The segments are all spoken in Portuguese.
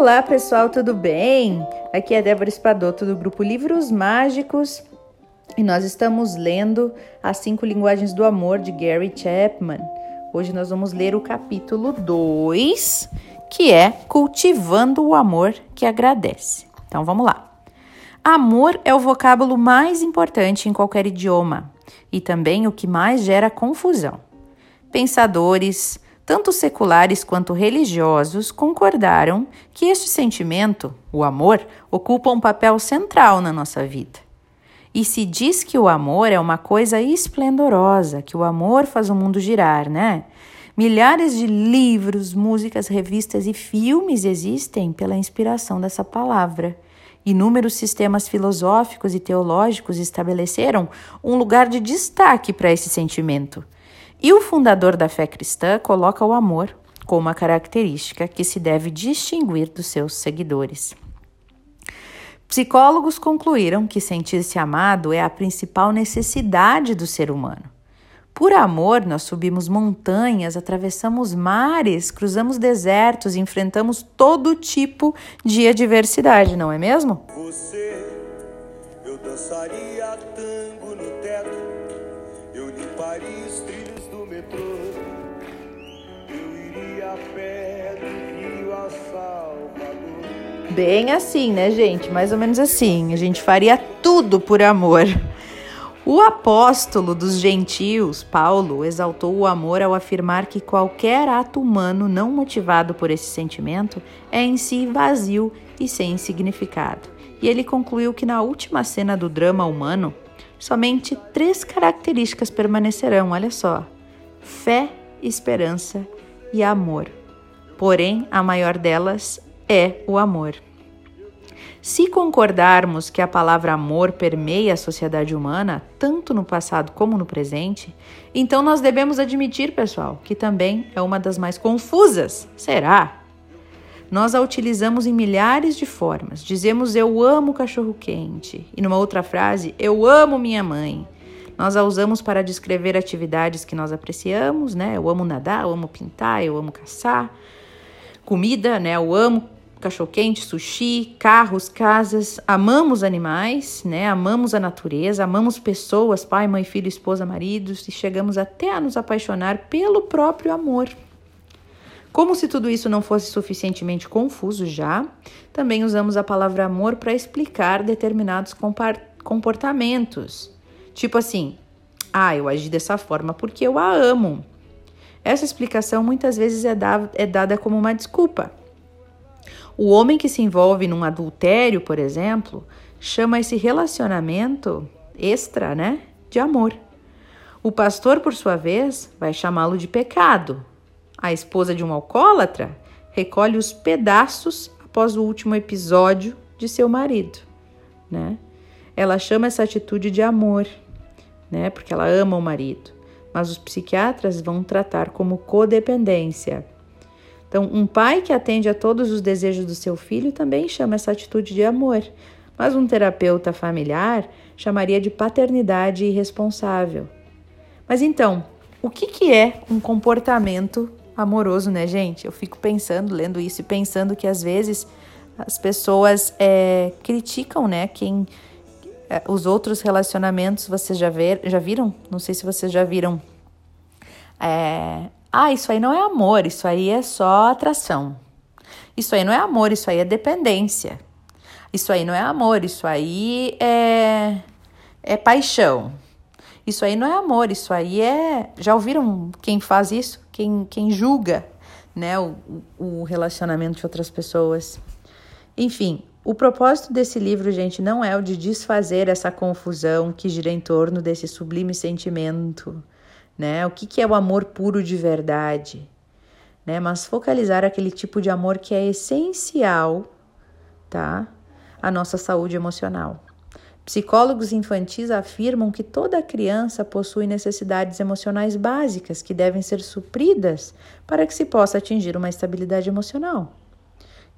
Olá pessoal, tudo bem? Aqui é Débora Espadoto do grupo Livros Mágicos e nós estamos lendo As Cinco Linguagens do Amor de Gary Chapman. Hoje nós vamos ler o capítulo 2, que é Cultivando o Amor que Agradece. Então vamos lá. Amor é o vocábulo mais importante em qualquer idioma e também o que mais gera confusão. Pensadores, tanto seculares quanto religiosos concordaram que este sentimento, o amor, ocupa um papel central na nossa vida. E se diz que o amor é uma coisa esplendorosa, que o amor faz o mundo girar, né? Milhares de livros, músicas, revistas e filmes existem pela inspiração dessa palavra. Inúmeros sistemas filosóficos e teológicos estabeleceram um lugar de destaque para esse sentimento. E o fundador da fé cristã coloca o amor como uma característica que se deve distinguir dos seus seguidores. Psicólogos concluíram que sentir-se amado é a principal necessidade do ser humano. Por amor, nós subimos montanhas, atravessamos mares, cruzamos desertos, enfrentamos todo tipo de adversidade, não é mesmo? Você, eu dançaria tango no teto, eu limparia do eu iria a pé do Rio a Salvador. Bem assim, né, gente? Mais ou menos assim. A gente faria tudo por amor. O apóstolo dos gentios, Paulo, exaltou o amor ao afirmar que qualquer ato humano não motivado por esse sentimento é em si vazio e sem significado. E ele concluiu que na última cena do drama humano, somente três características permanecerão, olha só: fé, esperança e amor. Porém, a maior delas é o amor. Se concordarmos que a palavra amor permeia a sociedade humana, tanto no passado como no presente, então nós devemos admitir, pessoal, que também é uma das mais confusas. Será? Nós a utilizamos em milhares de formas. Dizemos eu amo cachorro quente e numa outra frase eu amo minha mãe. Nós a usamos para descrever atividades que nós apreciamos, né? Eu amo nadar, eu amo pintar, eu amo caçar. Comida, né? Eu amo cachorro-quente, sushi, carros, casas. Amamos animais, né? Amamos a natureza, amamos pessoas, pai, mãe, filho, esposa, maridos e chegamos até a nos apaixonar pelo próprio amor. Como se tudo isso não fosse suficientemente confuso já, também usamos a palavra amor para explicar determinados comportamentos. Tipo assim, ah, eu agi dessa forma porque eu a amo. Essa explicação muitas vezes é, é dada como uma desculpa. O homem que se envolve num adultério, por exemplo, chama esse relacionamento extra, né, de amor. O pastor, por sua vez, vai chamá-lo de pecado. A esposa de um alcoólatra recolhe os pedaços após o último episódio de seu marido, né? Ela chama essa atitude de amor, né? Porque ela ama o marido. Mas os psiquiatras vão tratar como codependência. Então, um pai que atende a todos os desejos do seu filho também chama essa atitude de amor, mas um terapeuta familiar chamaria de paternidade irresponsável. Mas então, o que, que é um comportamento amoroso, né, gente? Eu fico pensando, lendo isso e pensando que às vezes as pessoas é, criticam, né, quem os outros relacionamentos. Vocês já, ver, já viram? Não sei se vocês já viram. É, ah, isso aí não é amor, isso aí é só atração. Isso aí não é amor, isso aí é dependência. Isso aí não é amor, isso aí é, é paixão. Isso aí não é amor, isso aí é. Já ouviram quem faz isso? Quem, quem julga né, o, o relacionamento de outras pessoas? Enfim, o propósito desse livro, gente, não é o de desfazer essa confusão que gira em torno desse sublime sentimento né? O que, que é o amor puro de verdade, né? Mas focalizar aquele tipo de amor que é essencial, tá? A nossa saúde emocional. Psicólogos infantis afirmam que toda criança possui necessidades emocionais básicas que devem ser supridas para que se possa atingir uma estabilidade emocional.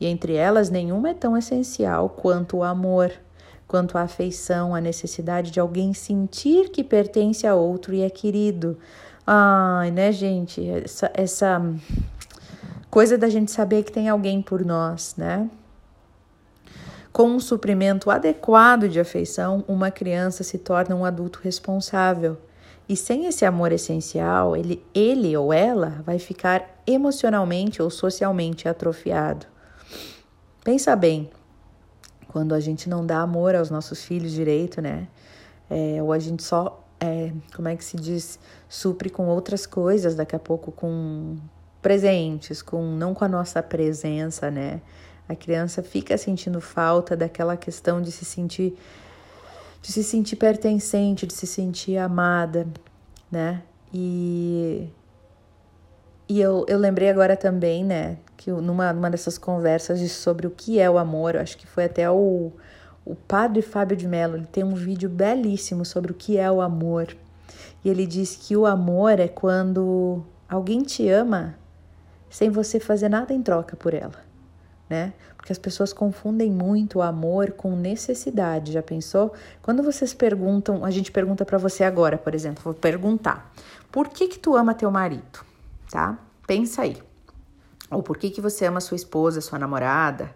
E entre elas, nenhuma é tão essencial quanto o amor quanto à afeição, a necessidade de alguém sentir que pertence a outro e é querido. Ai, né, gente? Essa, essa coisa da gente saber que tem alguém por nós, né? Com um suprimento adequado de afeição, uma criança se torna um adulto responsável. E sem esse amor essencial, ele, ele ou ela vai ficar emocionalmente ou socialmente atrofiado. Pensa bem, quando a gente não dá amor aos nossos filhos direito, né? É, ou a gente só, é, como é que se diz, supre com outras coisas, daqui a pouco com presentes, com não com a nossa presença, né? A criança fica sentindo falta daquela questão de se sentir de se sentir pertencente, de se sentir amada, né? E e eu, eu lembrei agora também, né, que numa, numa dessas conversas sobre o que é o amor, acho que foi até o, o padre Fábio de Mello, ele tem um vídeo belíssimo sobre o que é o amor. E ele diz que o amor é quando alguém te ama sem você fazer nada em troca por ela, né? Porque as pessoas confundem muito o amor com necessidade. Já pensou? Quando vocês perguntam, a gente pergunta para você agora, por exemplo, vou perguntar: "Por que que tu ama teu marido?", tá? Pensa aí. Ou por que que você ama sua esposa, sua namorada?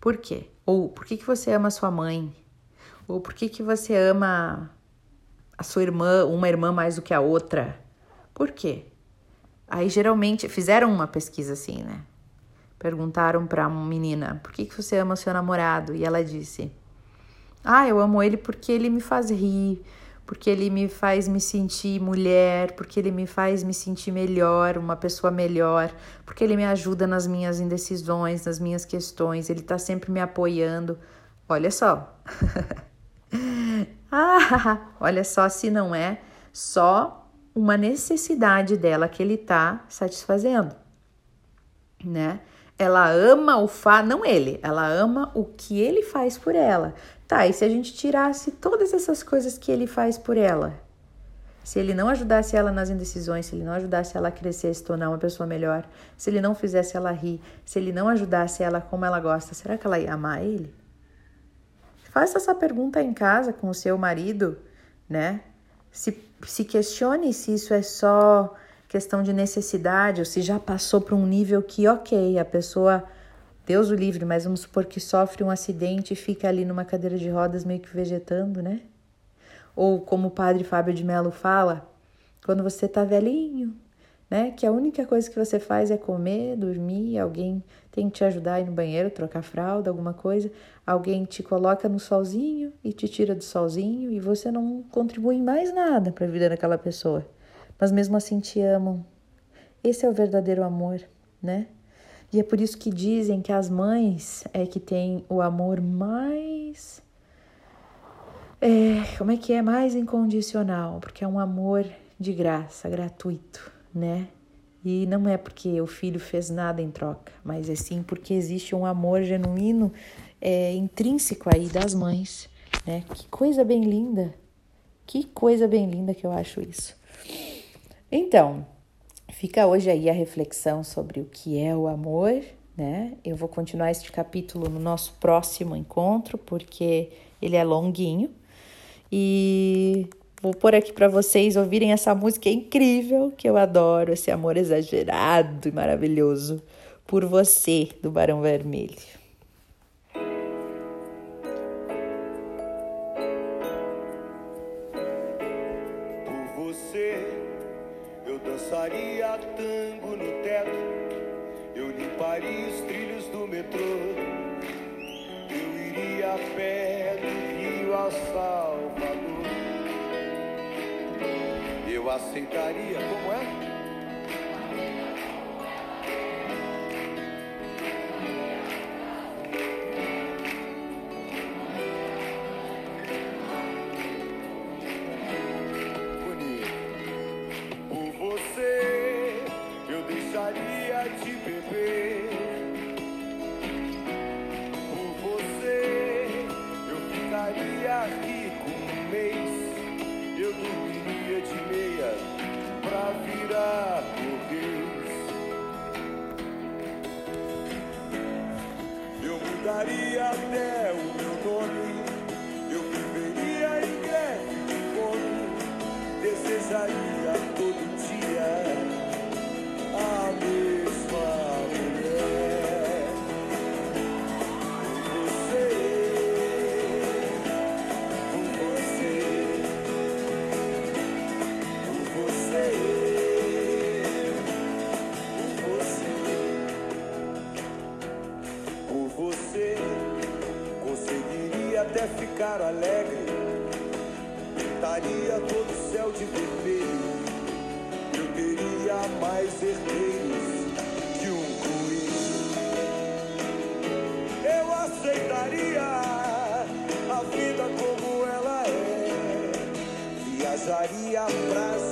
Por quê? Ou por que que você ama sua mãe? Ou por que que você ama a sua irmã, uma irmã mais do que a outra? Por quê? Aí geralmente fizeram uma pesquisa assim, né? Perguntaram para uma menina: "Por que que você ama seu namorado?" E ela disse: "Ah, eu amo ele porque ele me faz rir, porque ele me faz me sentir mulher, porque ele me faz me sentir melhor, uma pessoa melhor, porque ele me ajuda nas minhas indecisões, nas minhas questões, ele tá sempre me apoiando. Olha só. ah, olha só se não é só uma necessidade dela que ele está satisfazendo, né? Ela ama o fa, não ele, ela ama o que ele faz por ela. Tá, e se a gente tirasse todas essas coisas que ele faz por ela? Se ele não ajudasse ela nas indecisões, se ele não ajudasse ela a crescer, se tornar uma pessoa melhor, se ele não fizesse ela rir, se ele não ajudasse ela como ela gosta, será que ela ia amar ele? Faça essa pergunta em casa com o seu marido, né? Se, se questione se isso é só questão de necessidade ou se já passou para um nível que, ok, a pessoa, Deus o livre, mas vamos supor que sofre um acidente e fica ali numa cadeira de rodas meio que vegetando, né? Ou como o padre Fábio de Mello fala, quando você tá velhinho, né? Que a única coisa que você faz é comer, dormir, alguém tem que te ajudar a ir no banheiro, trocar fralda, alguma coisa. Alguém te coloca no solzinho e te tira do solzinho e você não contribui em mais nada para a vida daquela pessoa. Mas mesmo assim te amam. Esse é o verdadeiro amor, né? E é por isso que dizem que as mães é que têm o amor mais. É, como é que é? Mais incondicional, porque é um amor de graça, gratuito né? E não é porque o filho fez nada em troca, mas é sim porque existe um amor genuíno, é, intrínseco aí das mães, né? Que coisa bem linda, que coisa bem linda que eu acho isso. Então, fica hoje aí a reflexão sobre o que é o amor, né? Eu vou continuar este capítulo no nosso próximo encontro, porque ele é longuinho. E Vou pôr aqui para vocês ouvirem essa música incrível que eu adoro, esse amor exagerado e maravilhoso por você do Barão Vermelho. Metrô, eu iria a pé do Rio a Salvador eu aceitaria. Como é? Até cara alegre, estaria todo o céu de vermelho. Eu teria mais herdeiros que um coelho. Eu aceitaria a vida como ela é, viajaria pra